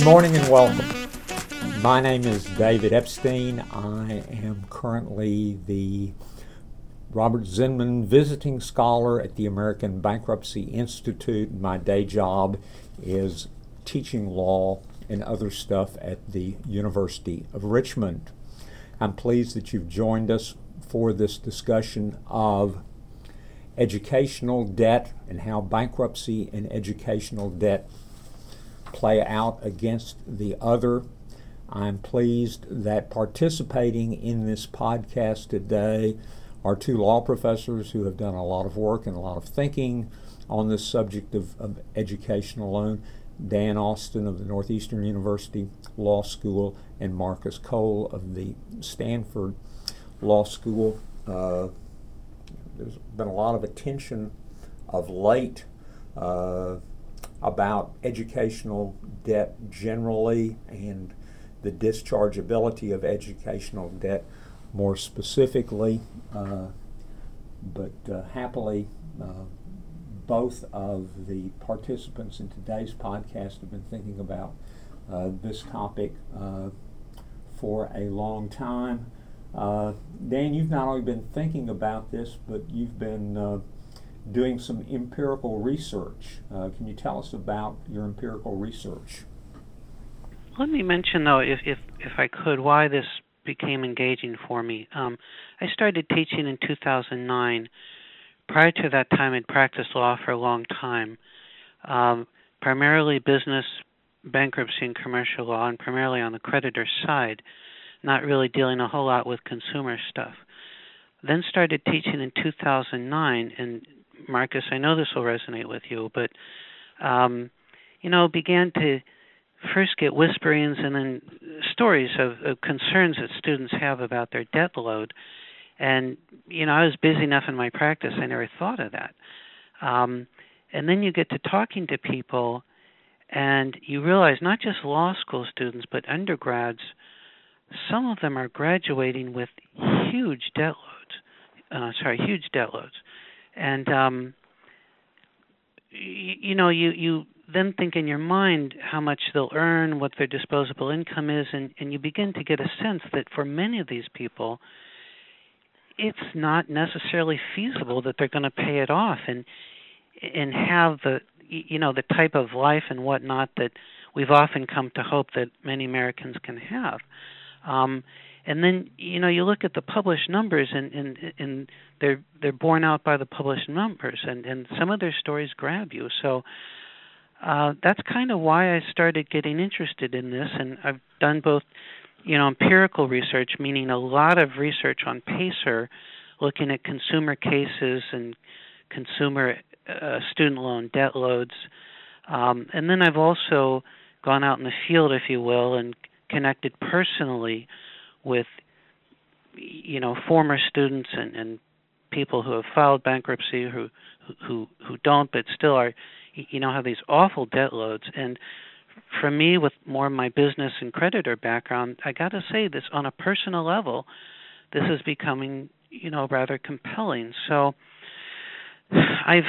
Good morning and welcome. My name is David Epstein. I am currently the Robert Zinman Visiting Scholar at the American Bankruptcy Institute. My day job is teaching law and other stuff at the University of Richmond. I'm pleased that you've joined us for this discussion of educational debt and how bankruptcy and educational debt play out against the other. I'm pleased that participating in this podcast today are two law professors who have done a lot of work and a lot of thinking on this subject of, of educational loan. Dan Austin of the Northeastern University Law School and Marcus Cole of the Stanford Law School. Uh, there's been a lot of attention of late uh, about educational debt generally and the dischargeability of educational debt more specifically. Uh, but uh, happily, uh, both of the participants in today's podcast have been thinking about uh, this topic uh, for a long time. Uh, Dan, you've not only been thinking about this, but you've been doing some empirical research. can you tell us about your empirical research? Let me mention, though, if if if I could, why this became engaging for me. Um, I started teaching in 2009. Prior to that time, I'd practiced law for a long time, um, primarily business, bankruptcy, and commercial law, and primarily on the creditor side, not really dealing a whole lot with consumer stuff. Then started teaching in 2009, and Marcus, I know this will resonate with you, but um, you know, began to first get whisperings and then stories of, of concerns that students have about their debt load. And you know, I was busy enough in my practice; I never thought of that. Um, and then you get to talking to people, and you realize not just law school students, but undergrads. Some of them are graduating with huge debt loads. Uh, sorry, huge debt loads, and um, you, you know, you you then think in your mind how much they'll earn, what their disposable income is, and, and you begin to get a sense that for many of these people, it's not necessarily feasible that they're going to pay it off and and have the you know the type of life and whatnot that we've often come to hope that many Americans can have. Um, and then you know you look at the published numbers and and and they're they're borne out by the published numbers and and some of their stories grab you. So uh, that's kind of why I started getting interested in this, and I've done both, you know, empirical research, meaning a lot of research on PACER, looking at consumer cases and consumer uh, student loan debt loads, um, and then I've also gone out in the field, if you will, and connected personally with, you know, former students and, and people who have filed bankruptcy, who who who don't, but still are you know have these awful debt loads. And for me with more of my business and creditor background i got to say this on a personal level this is becoming you know rather compelling. So i've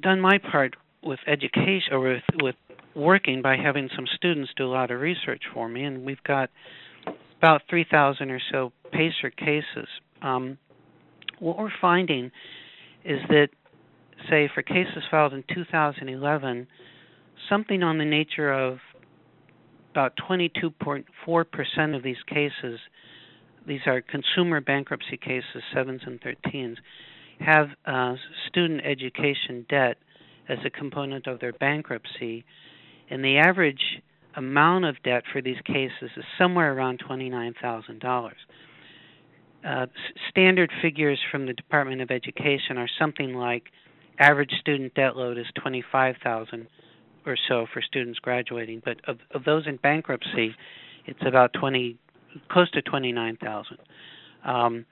done my part with education or with with working by having some students do a lot of research for me and we've got about 3000 or so pacer cases um, what we're finding is that say for cases filed in 2011, something on the nature of about 22.4% of these cases, these are consumer bankruptcy cases, 7s and 13s, have uh, student education debt as a component of their bankruptcy. And the average amount of debt for these cases is somewhere around $29,000. Uh, standard figures from the Department of Education are something like average student debt load is 25,000 or so for students graduating, but of, of those in bankruptcy, it's about 20, close to 29,000. Um,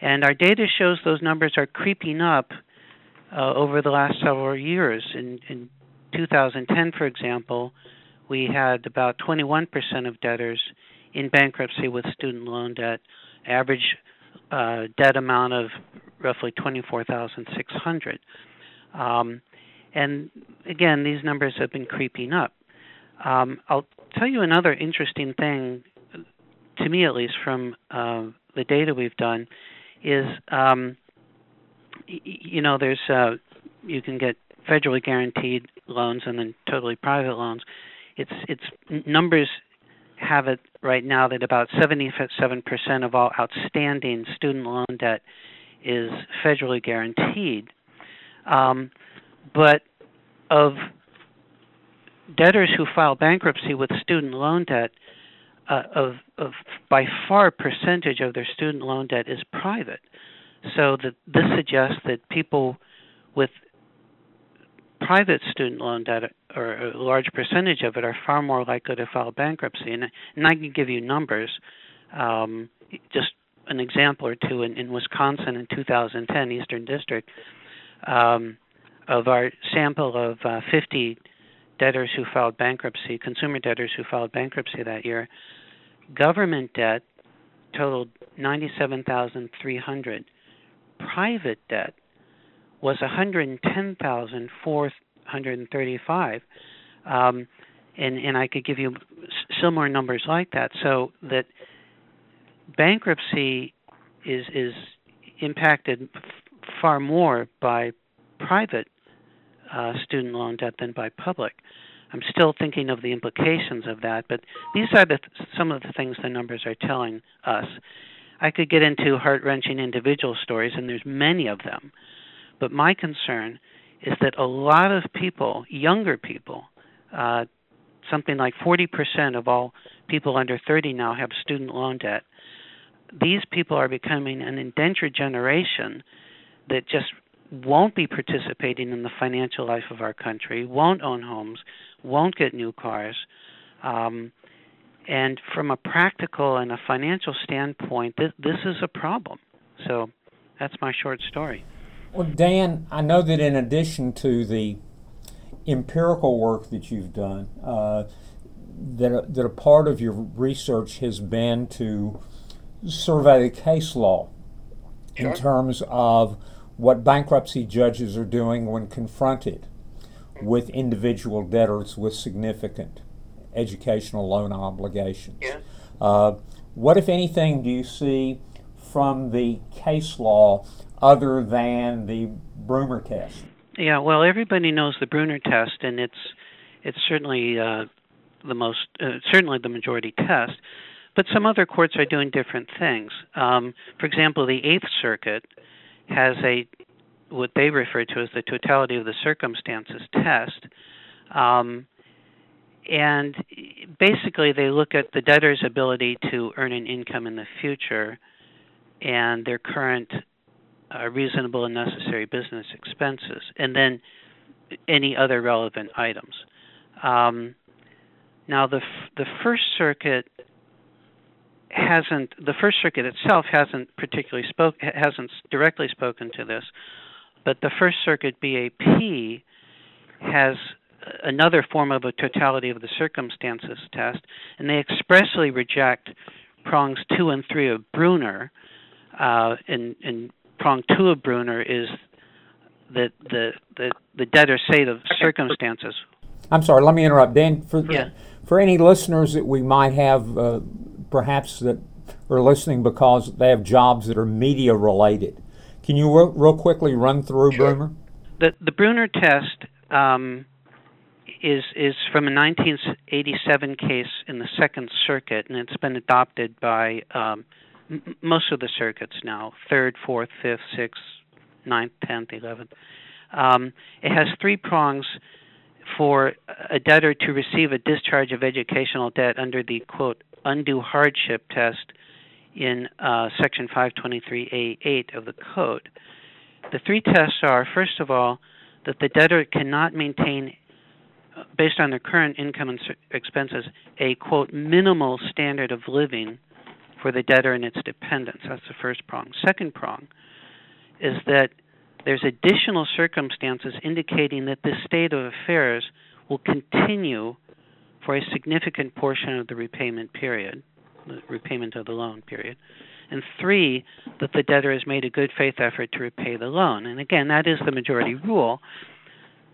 and our data shows those numbers are creeping up uh, over the last several years. In, in 2010, for example, we had about 21% of debtors in bankruptcy with student loan debt, average uh, debt amount of roughly 24,600. Um, and again, these numbers have been creeping up. Um, I'll tell you another interesting thing, to me at least, from uh, the data we've done, is um, y- you know there's uh, you can get federally guaranteed loans and then totally private loans. It's it's numbers have it right now that about 77% of all outstanding student loan debt is federally guaranteed. Um, but of debtors who file bankruptcy with student loan debt, uh, of, of by far percentage of their student loan debt is private. So that this suggests that people with private student loan debt, or a large percentage of it, are far more likely to file bankruptcy. And, and I can give you numbers. Um, just an example or two in, in Wisconsin in 2010, Eastern District, um, of our sample of uh, 50 debtors who filed bankruptcy, consumer debtors who filed bankruptcy that year, government debt totaled 97,300. Private debt was 110,435. Um, and, and I could give you similar numbers like that. So that bankruptcy is is impacted f- far more by private uh, student loan debt than by public. I'm still thinking of the implications of that, but these are the, some of the things the numbers are telling us. I could get into heart wrenching individual stories, and there's many of them. But my concern is that a lot of people, younger people, uh, something like 40% of all people under 30 now have student loan debt. These people are becoming an indentured generation that just won't be participating in the financial life of our country, won't own homes, won't get new cars. Um, and from a practical and a financial standpoint, this, this is a problem. So that's my short story. Well, Dan, I know that in addition to the empirical work that you've done, uh, that, a, that a part of your research has been to survey the case law in terms of what bankruptcy judges are doing when confronted with individual debtors with significant educational loan obligations. Yeah. Uh, what, if anything, do you see from the case law other than the Brunner test? Yeah, well, everybody knows the Brunner test, and it's it's certainly uh, the most uh, certainly the majority test. But some other courts are doing different things. Um, for example, the Eighth Circuit has a what they refer to as the totality of the circumstances test. Um, and basically, they look at the debtor's ability to earn an income in the future and their current uh, reasonable and necessary business expenses, and then any other relevant items. Um, now, the f- the First Circuit hasn't the First Circuit itself hasn't particularly spoke hasn't directly spoken to this, but the First Circuit BAP has another form of a totality of the circumstances test, and they expressly reject prongs two and three of Brunner, uh, and prong two of Brunner is that the the the debtor state of circumstances. I'm sorry. Let me interrupt, Dan. For yeah. for any listeners that we might have, uh, perhaps that are listening because they have jobs that are media related. Can you real, real quickly run through sure. Brunner? The the Brunner test um, is is from a 1987 case in the Second Circuit, and it's been adopted by um, most of the circuits now: third, fourth, fifth, sixth, ninth, tenth, eleventh. Um, it has three prongs for a debtor to receive a discharge of educational debt under the quote undue hardship test in uh, section 523A8 of the code. The three tests are first of all that the debtor cannot maintain based on their current income and expenses, a quote minimal standard of living for the debtor and its dependents. That's the first prong. Second prong is that there's additional circumstances indicating that this state of affairs will continue for a significant portion of the repayment period, the repayment of the loan period. And three, that the debtor has made a good faith effort to repay the loan. And again, that is the majority rule.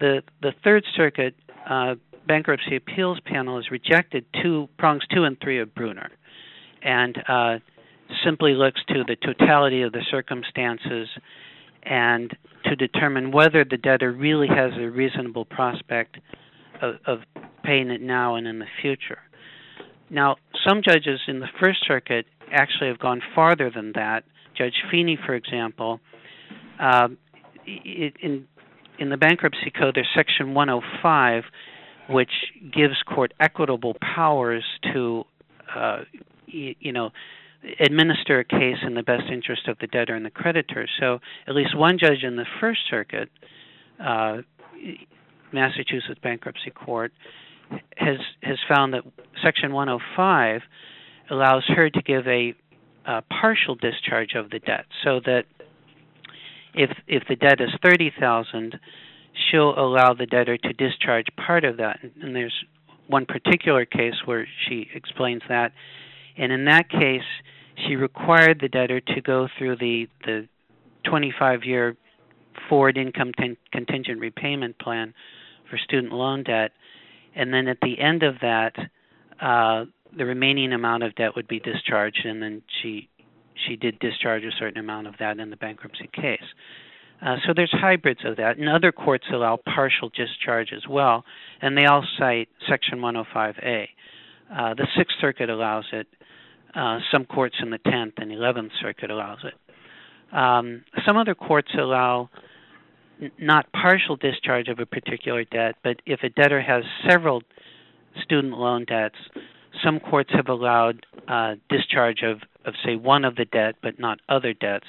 The the Third Circuit uh, bankruptcy appeals panel has rejected two prongs two and three of Brunner, and uh, simply looks to the totality of the circumstances and to determine whether the debtor really has a reasonable prospect of, of paying it now and in the future. Now, some judges in the First Circuit actually have gone farther than that. Judge Feeney, for example, uh, in in the bankruptcy code, there's section 105, which gives court equitable powers to, uh, you know, administer a case in the best interest of the debtor and the creditor. So at least one judge in the First Circuit, uh, Massachusetts Bankruptcy Court, has has found that Section 105 allows her to give a, a partial discharge of the debt, so that if if the debt is thirty thousand, she'll allow the debtor to discharge part of that. And there's one particular case where she explains that, and in that case, she required the debtor to go through the the 25 year forward income ten, contingent repayment plan for student loan debt, and then at the end of that, uh, the remaining amount of debt would be discharged, and then she she did discharge a certain amount of that in the bankruptcy case. Uh, so there's hybrids of that, and other courts allow partial discharge as well, and they all cite Section 105A. Uh, the Sixth Circuit allows it. Uh, some courts in the Tenth and Eleventh Circuit allows it. Um, some other courts allow n- not partial discharge of a particular debt, but if a debtor has several student loan debts, some courts have allowed uh, discharge of, of, say, one of the debt, but not other debts.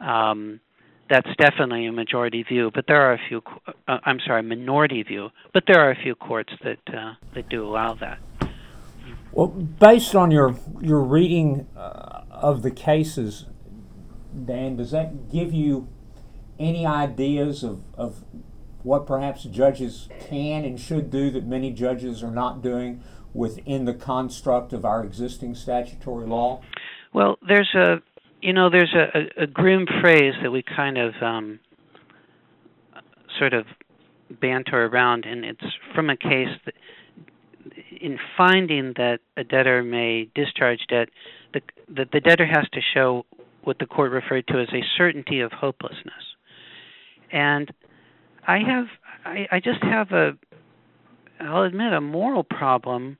Um, that's definitely a majority view, but there are a few. Uh, I'm sorry, minority view, but there are a few courts that uh, that do allow that. Well, based on your your reading uh, of the cases, Dan, does that give you any ideas of, of what perhaps judges can and should do that many judges are not doing within the construct of our existing statutory law? Well, there's a you know there's a, a, a grim phrase that we kind of um, sort of banter around, and it's from a case that in finding that a debtor may discharge debt, the, the, the debtor has to show what the court referred to as a certainty of hopelessness. And I have, I, I just have a, I'll admit, a moral problem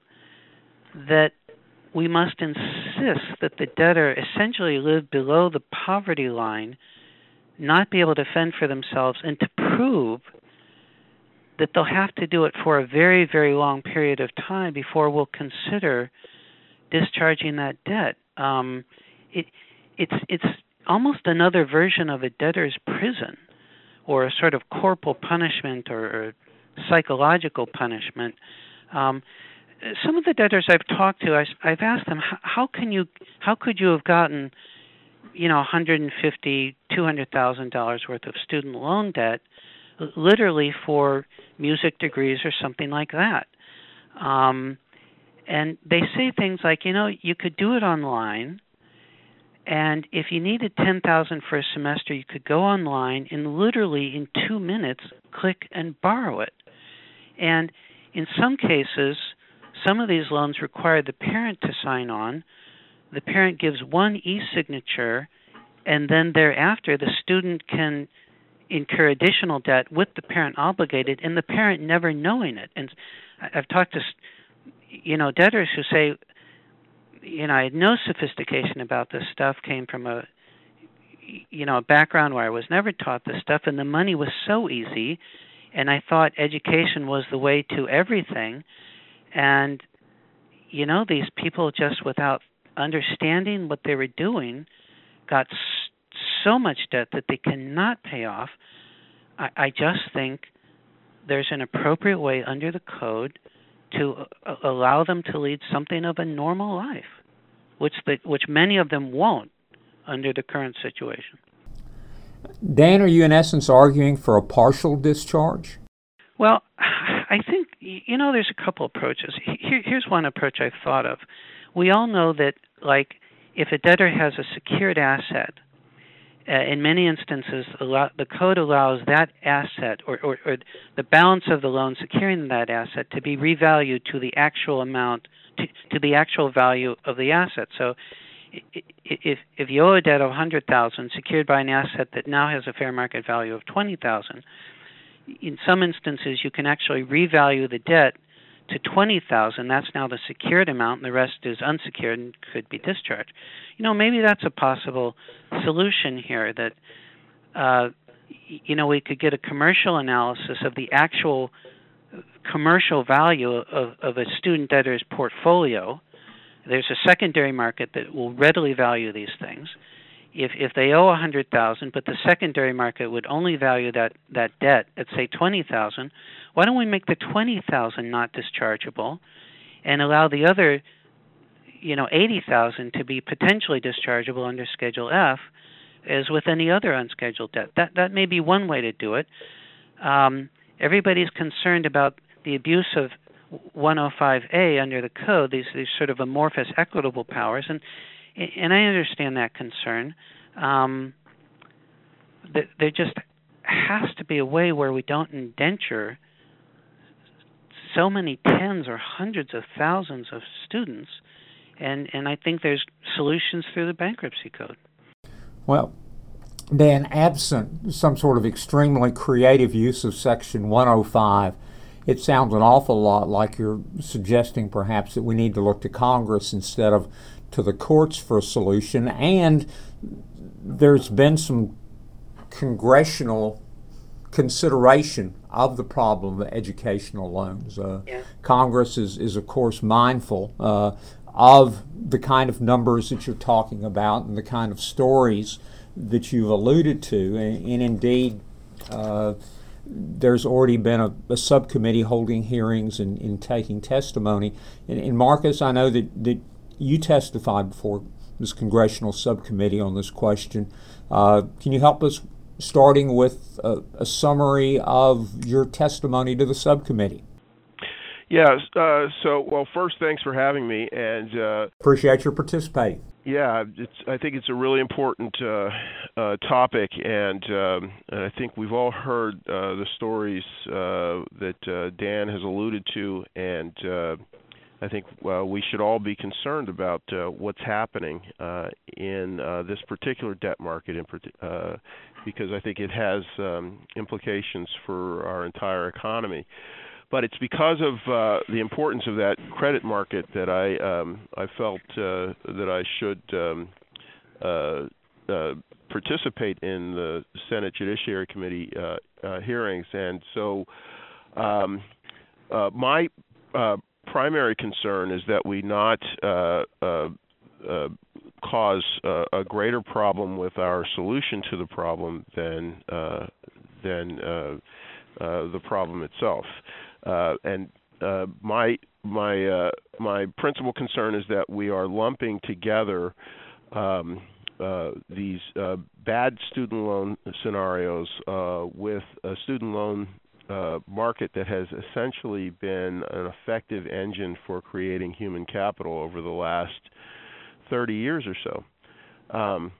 that we must insist that the debtor essentially live below the poverty line, not be able to fend for themselves, and to prove that they'll have to do it for a very, very long period of time before we'll consider discharging that debt. Um, it, it's it's almost another version of a debtor's prison, or a sort of corporal punishment or, or psychological punishment. Um, some of the debtors I've talked to, I, I've asked them, how, how can you, how could you have gotten, you know, 150, 200 thousand dollars worth of student loan debt, literally for music degrees or something like that. Um, and they say things like, you know, you could do it online, and if you needed ten thousand for a semester, you could go online and literally in two minutes click and borrow it. And in some cases, some of these loans require the parent to sign on. The parent gives one e-signature, and then thereafter the student can incur additional debt with the parent obligated and the parent never knowing it. And I've talked to you know debtors who say, you know, I had no sophistication about this stuff. Came from a you know a background where I was never taught this stuff, and the money was so easy, and I thought education was the way to everything. And you know, these people just without understanding what they were doing got so much debt that they cannot pay off. I, I just think there's an appropriate way under the code to uh, allow them to lead something of a normal life, which the, which many of them won't under the current situation. Dan, are you in essence arguing for a partial discharge? Well, I think you know there's a couple approaches. Here, here's one approach I've thought of. We all know that, like, if a debtor has a secured asset uh, in many instances, the code allows that asset or, or, or, the balance of the loan securing that asset to be revalued to the actual amount, to, to the actual value of the asset. So, if if you owe a debt of 100,000 secured by an asset that now has a fair market value of 20,000, in some instances you can actually revalue the debt to 20,000 that's now the secured amount and the rest is unsecured and could be discharged. You know maybe that's a possible solution here that uh, you know we could get a commercial analysis of the actual commercial value of, of a student debtor's portfolio. There's a secondary market that will readily value these things if if they owe a hundred thousand, but the secondary market would only value that that debt at say twenty thousand, why don't we make the twenty thousand not dischargeable, and allow the other, you know, eighty thousand to be potentially dischargeable under Schedule F, as with any other unscheduled debt. That that may be one way to do it. Um, everybody's concerned about the abuse of 105A under the code. These these sort of amorphous equitable powers and and I understand that concern. Um, there just has to be a way where we don't indenture so many tens or hundreds of thousands of students, and and I think there's solutions through the bankruptcy code. Well, Dan, absent some sort of extremely creative use of Section 105, it sounds an awful lot like you're suggesting perhaps that we need to look to Congress instead of to the courts for a solution, and there's been some congressional consideration of the problem of educational loans. Uh, yeah. Congress is, is, of course, mindful uh, of the kind of numbers that you're talking about and the kind of stories that you've alluded to, and, and indeed, uh, there's already been a, a, subcommittee holding hearings and, and taking testimony. And, and, Marcus, I know that, that you testified before this congressional subcommittee on this question. Uh, can you help us, starting with a, a, summary of your testimony to the subcommittee? Yeah. Uh, so, well, first, thanks for having me, and uh, appreciate your participating. Yeah, it's. I think it's a really important uh, uh, topic, and, um, and, I think we've all heard uh, the stories uh, that uh, Dan has alluded to, and uh, I think uh, we should all be concerned about uh, what's happening uh, in uh, this particular debt market, in, uh, because I think it has um, implications for our entire economy. But it's because of uh, the importance of that credit market that I um, I felt that I should um, participate in the Senate Judiciary Committee hearings, and so um, my uh, primary concern is that we not uh, uh, uh, cause a greater problem with our solution to the problem than uh, than uh, the problem itself. and my my my principal concern is that we are lumping together um, uh, these uh, bad student loan scenarios uh, with a student loan uh, market that has essentially been an effective engine for creating human capital over the last 30 years or so. Um,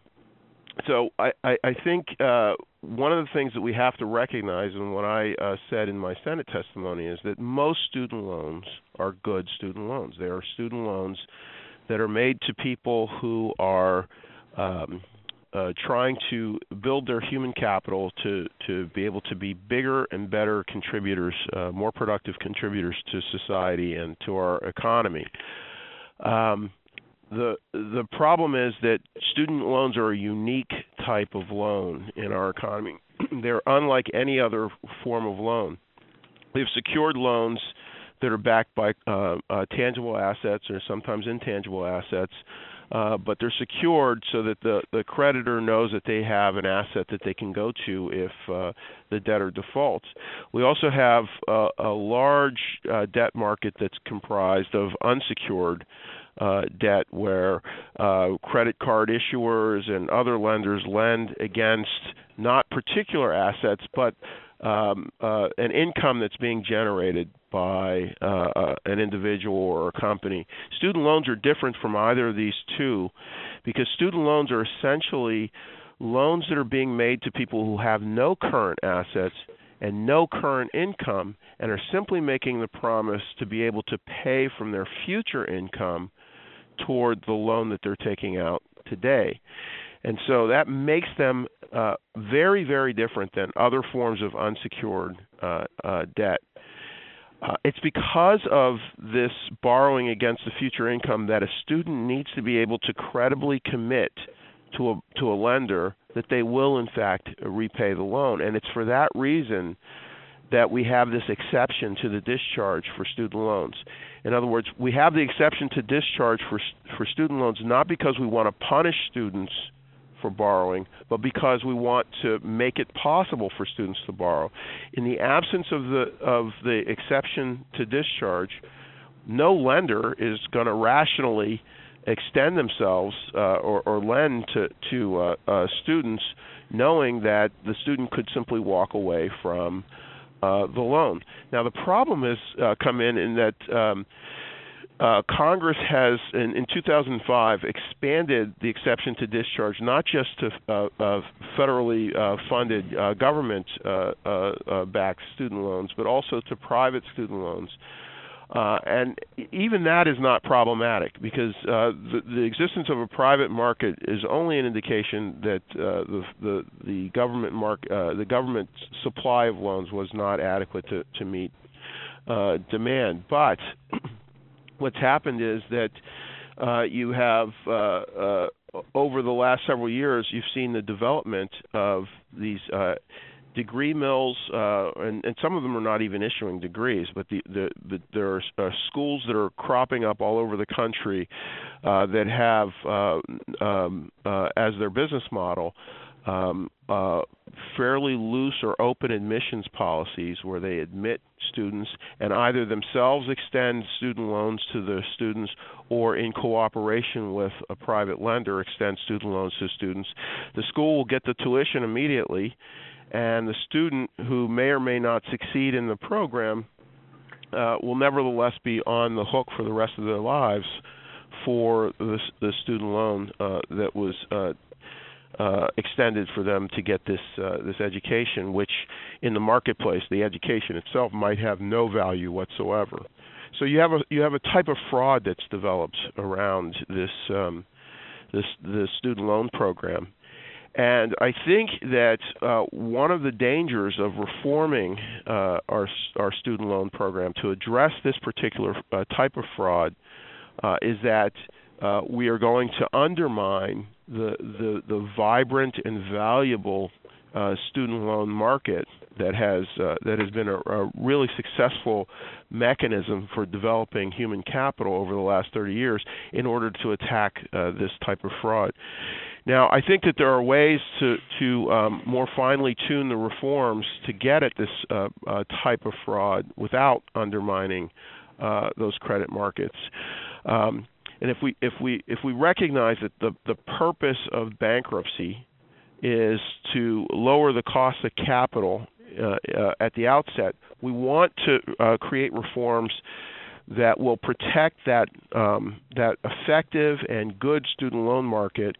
so I, I, I think uh, one of the things that we have to recognize, and what I uh, said in my Senate testimony, is that most student loans are good student loans. They are student loans that are made to people who are um, uh, trying to build their human capital to to be able to be bigger and better contributors, uh, more productive contributors to society and to our economy. Um, the the problem is that student loans are a unique type of loan in our economy. They're unlike any other form of loan. We have secured loans that are backed by uh, uh, tangible assets or sometimes intangible assets uh, but they're secured so that the, the creditor knows that they have an asset that they can go to if uh, the debtor defaults. We also have uh, a large uh, debt market that's comprised of unsecured uh, debt where uh, credit card issuers and other lenders lend against not particular assets but um, uh, an income that's being generated by uh, uh, an individual or a company. Student loans are different from either of these two because student loans are essentially loans that are being made to people who have no current assets and no current income and are simply making the promise to be able to pay from their future income toward the loan that they're taking out today. And so that makes them uh, very, very different than other forms of unsecured uh, uh, debt. Uh, it's because of this borrowing against the future income that a student needs to be able to credibly commit to a to a lender that they will in fact repay the loan, and it's for that reason that we have this exception to the discharge for student loans. In other words, we have the exception to discharge for for student loans not because we want to punish students for borrowing, but because we want to make it possible for students to borrow. In the absence of the of the exception to discharge, no lender is going to rationally extend themselves uh, or, or, lend to to uh, uh, students, knowing that the student could simply walk away from uh, the loan. Now the problem has uh, come in in that. Um, uh, Congress has, in, in, 2005, expanded the exception to discharge not just to uh, uh, federally uh, funded uh, government-backed uh, student loans, but also to private student loans. and even that is not problematic because the, the, existence of a private market is only an indication that the, the, the government mark, the government supply of loans was not adequate to, to meet demand. But what's happened is that uh, you have uh, uh, over the last several years, you've seen the development of these uh, degree mills, uh, and, and, some of them are not even issuing degrees, but the, the, the, there are uh, schools that are cropping up all over the country that have um, as their business model um, uh, fairly loose or open admissions policies where they admit students and either themselves extend student loans to the students or in cooperation with a private lender extend student loans to students. The school will get the tuition immediately and the student who may or may not succeed in the program uh, will nevertheless be on the hook for the rest of their lives for the, the student loan uh, that was uh, extended for them to get this uh, this education, which in the marketplace, the education itself might have no value whatsoever. So you have a you have a type of fraud that's developed around this um, this the student loan program, and I think that uh, one of the dangers of reforming uh, our our student loan program to address this particular uh, type of fraud uh, is that uh, we are going to undermine the the, the vibrant and valuable uh, student loan market that has uh, that has been a, a, really successful mechanism for developing human capital over the last 30 years in order to attack uh, this type of fraud. Now, I think that there are ways to to um, more finely tune the reforms to get at this uh, uh, type of fraud without undermining uh, those credit markets. Um, and if we if we if we recognize that the the purpose of bankruptcy is to lower the cost of capital uh, uh, at the outset, we want to uh, create reforms that will protect that um, that effective and good student loan market,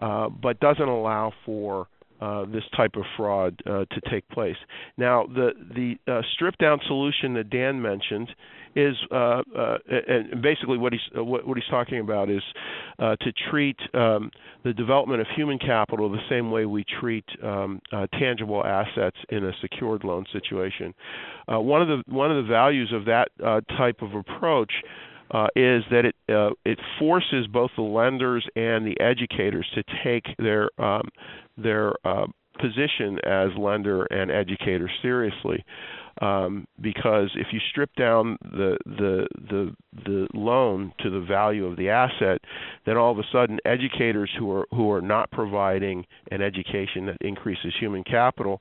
uh, but doesn't allow for uh, this type of fraud uh, to take place. Now, the the uh, strip down solution that Dan mentioned is uh, uh, and basically what he's what, what, he's talking about is to treat um, the development of human capital the same way we treat um, tangible assets in a secured loan situation. One of the one of the values of that type of approach is that it it forces both the lenders and the educators to take their um, their position as lender and educator seriously um, because if you strip down the the the the loan to the value of the asset, then all of a sudden educators who are who are not providing an education that increases human capital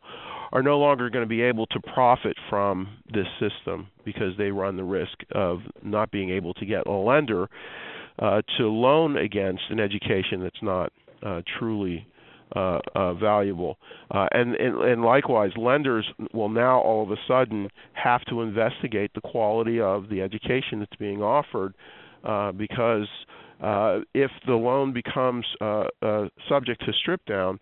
are no longer going to be able to profit from this system because they run the risk of not being able to get a lender uh, to loan against an education that's not uh, truly uh, uh, valuable. Uh, and, and, and likewise, lenders will now all of a sudden have to investigate the quality of the education that's being offered uh, because Uh, if the loan becomes uh, uh, subject to strip down,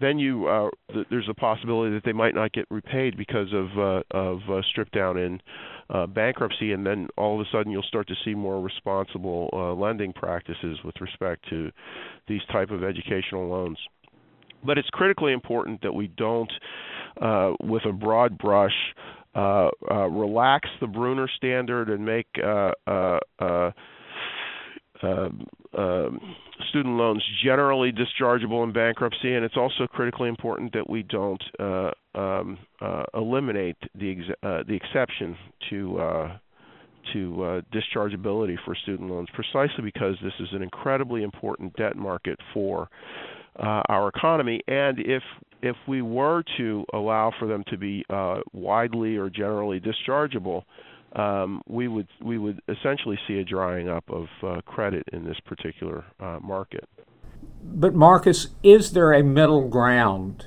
then you uh, th- there's a possibility that they might not get repaid because of uh, of uh, strip down in uh, bankruptcy, and then all of a sudden you'll start to see more responsible uh, lending practices with respect to these type of educational loans. But it's critically important that we don't, uh, with a broad brush, uh, uh, relax the Brunner standard and make uh, uh, uh, um, student loans generally dischargeable in bankruptcy, and it's also critically important that we don't uh, um, uh, eliminate the ex- uh, the exception to uh, to uh, dischargeability for student loans, precisely because this is an incredibly important debt market for uh, our economy. And if if we were to allow for them to be widely or generally dischargeable, um, we would we would essentially see a drying up of uh, credit in this particular uh, market. But Marcus, is there a middle ground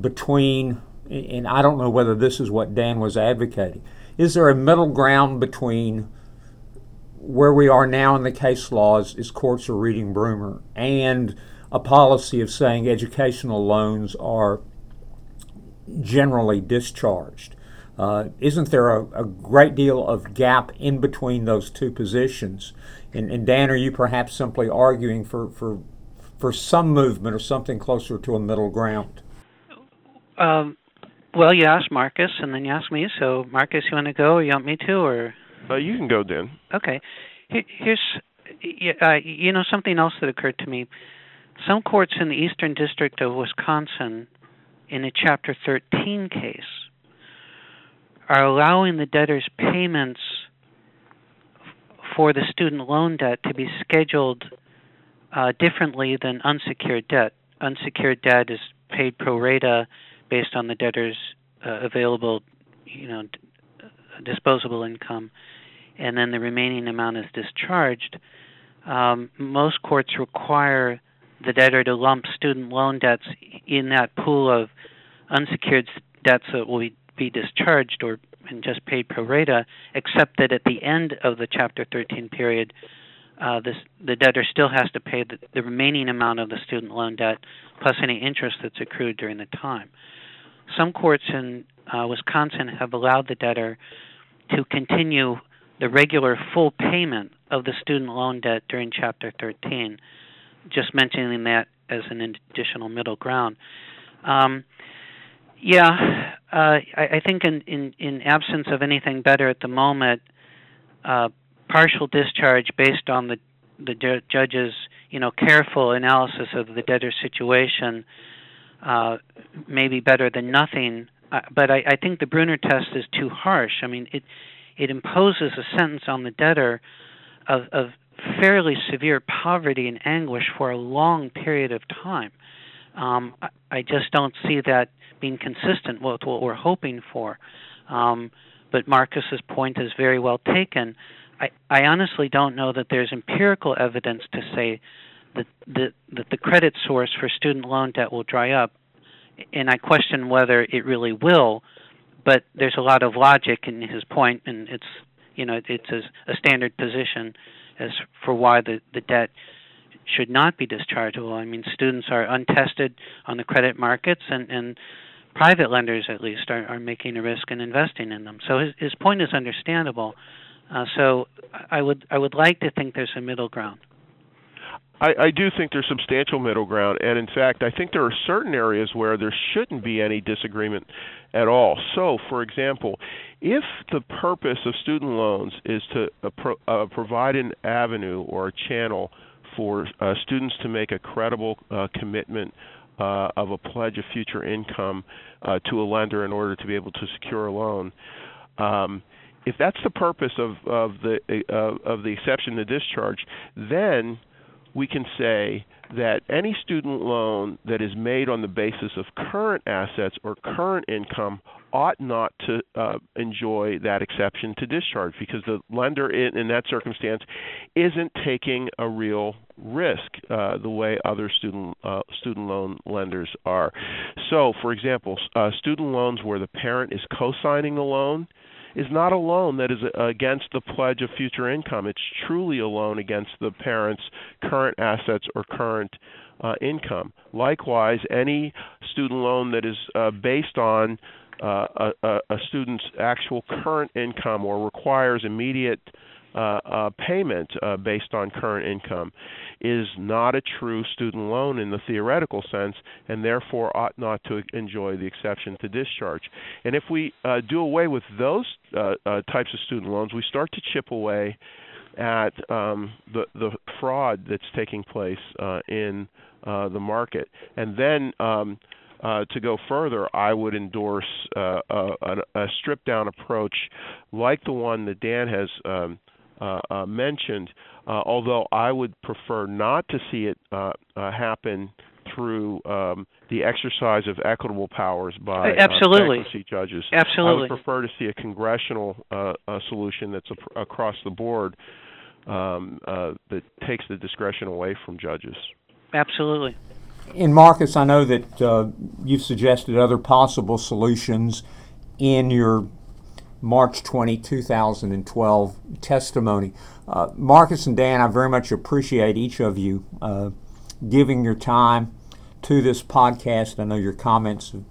between? And I don't know whether this is what Dan was advocating. Is there a middle ground between where we are now in the case laws, as courts are reading Brunner, and a policy of saying educational loans are generally discharged? Uh, isn't there a, a, great deal of gap in between those two positions? And, and, Dan, are you perhaps simply arguing for, for, for some movement or something closer to a middle ground? Um, well, you asked Marcus, and then you asked me. So, Marcus, you want to go, or you want me to, or? Uh, you can go, Dan. Okay. Here's, uh, you know, something else that occurred to me. Some courts in the Eastern District of Wisconsin, in a Chapter 13 case, are allowing the debtor's payments for the student loan debt to be scheduled uh, differently than unsecured debt. Unsecured debt is paid pro rata based on the debtor's uh, available, you know, d- disposable income, and then the remaining amount is discharged. Um, most courts require the debtor to lump student loan debts in that pool of unsecured debts that will be be discharged or and just paid pro rata, except that at the end of the Chapter 13 period, uh, this, the debtor still has to pay the, the remaining amount of the student loan debt plus any interest that's accrued during the time. Some courts in uh, Wisconsin have allowed the debtor to continue the regular full payment of the student loan debt during Chapter 13, just mentioning that as an additional middle ground. Um, yeah, uh, I, I think in, in, in absence of anything better at the moment, uh, partial discharge based on the the ju- judge's you know careful analysis of the debtor's situation uh, may be better than nothing. Uh, but I, I think the Brunner test is too harsh. I mean, it it imposes a sentence on the debtor of, of fairly severe poverty and anguish for a long period of time. Um, I, just don't see that being consistent with what we're hoping for. Um, but Marcus's point is very well taken. I, I honestly don't know that there's empirical evidence to say that the, that the credit source for student loan debt will dry up, and I question whether it really will. But there's a lot of logic in his point, and it's you know it's a, a standard position as for why the the debt should not be dischargeable. I mean, students are untested on the credit markets, and and private lenders at least are, are making a risk and investing in them. So his, his point is understandable. Uh, so I would I would like to think there's a middle ground. I, I do think there's substantial middle ground, and in fact, I think there are certain areas where there shouldn't be any disagreement at all. So, for example, if the purpose of student loans is to uh, pro- uh, provide an avenue or a channel for uh, students to make a credible uh, commitment uh, of a pledge of future income uh, to a lender in order to be able to secure a loan. Um, if that's the purpose of, of the uh, of the exception to discharge, then we can say that any student loan that is made on the basis of current assets or current income ought not to uh, enjoy that exception to discharge because the lender in, in that circumstance isn't taking a real risk uh, the way other student uh, student loan lenders are. So, for example, uh, student loans where the parent is co-signing the loan is not a loan that is against the pledge of future income. It's truly a loan against the parent's current assets or current uh, income. Likewise, any student loan that is uh, based on uh, a, a, student's actual current income or requires immediate uh, uh, payment uh, based on current income is not a true student loan in the theoretical sense and therefore ought not to enjoy the exception to discharge. And if we uh, do away with those types of student loans, we start to chip away at um, the the fraud that's taking place in the market. And then um, uh, to go further, I would endorse uh, a, a, stripped down approach like the one that Dan has um, uh, uh, mentioned, uh, although I would prefer not to see it happen through um, the exercise of equitable powers by absolutely bankruptcy judges. Absolutely, I would prefer to see a congressional solution that's a, across the board um, that takes the discretion away from judges. Absolutely. And Marcus, I know that uh, you've suggested other possible solutions in your March 20, 2012 testimony. Uh, Marcus and Dan, I very much appreciate each of you uh, giving your time to this podcast. I know your comments have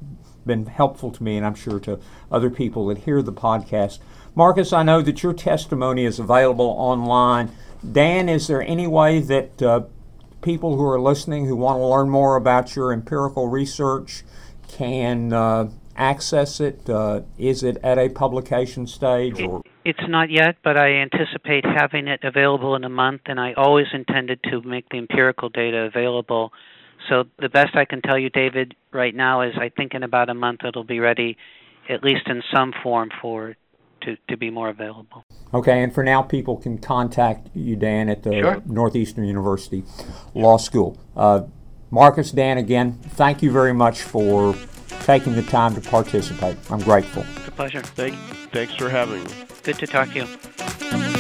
been helpful to me, and I'm sure to other people that hear the podcast. Marcus, I know that your testimony is available online. Dan, is there any way that uh, people who are listening who want to learn more about your empirical research can uh, access it? Uh, is it at a publication stage? Or? It's not yet, but I anticipate having it available in a month, and I always intended to make the empirical data available. So the best I can tell you, David, right now is I think in about a month it'll be ready, at least in some form, for to, to be more available. Okay, and for now, people can contact you, Dan, at the sure. Northeastern University Law School. Uh, Marcus, Dan, again, thank you very much for taking the time to participate. I'm grateful. It's a pleasure. Thank, thanks for having me. Good to talk to you.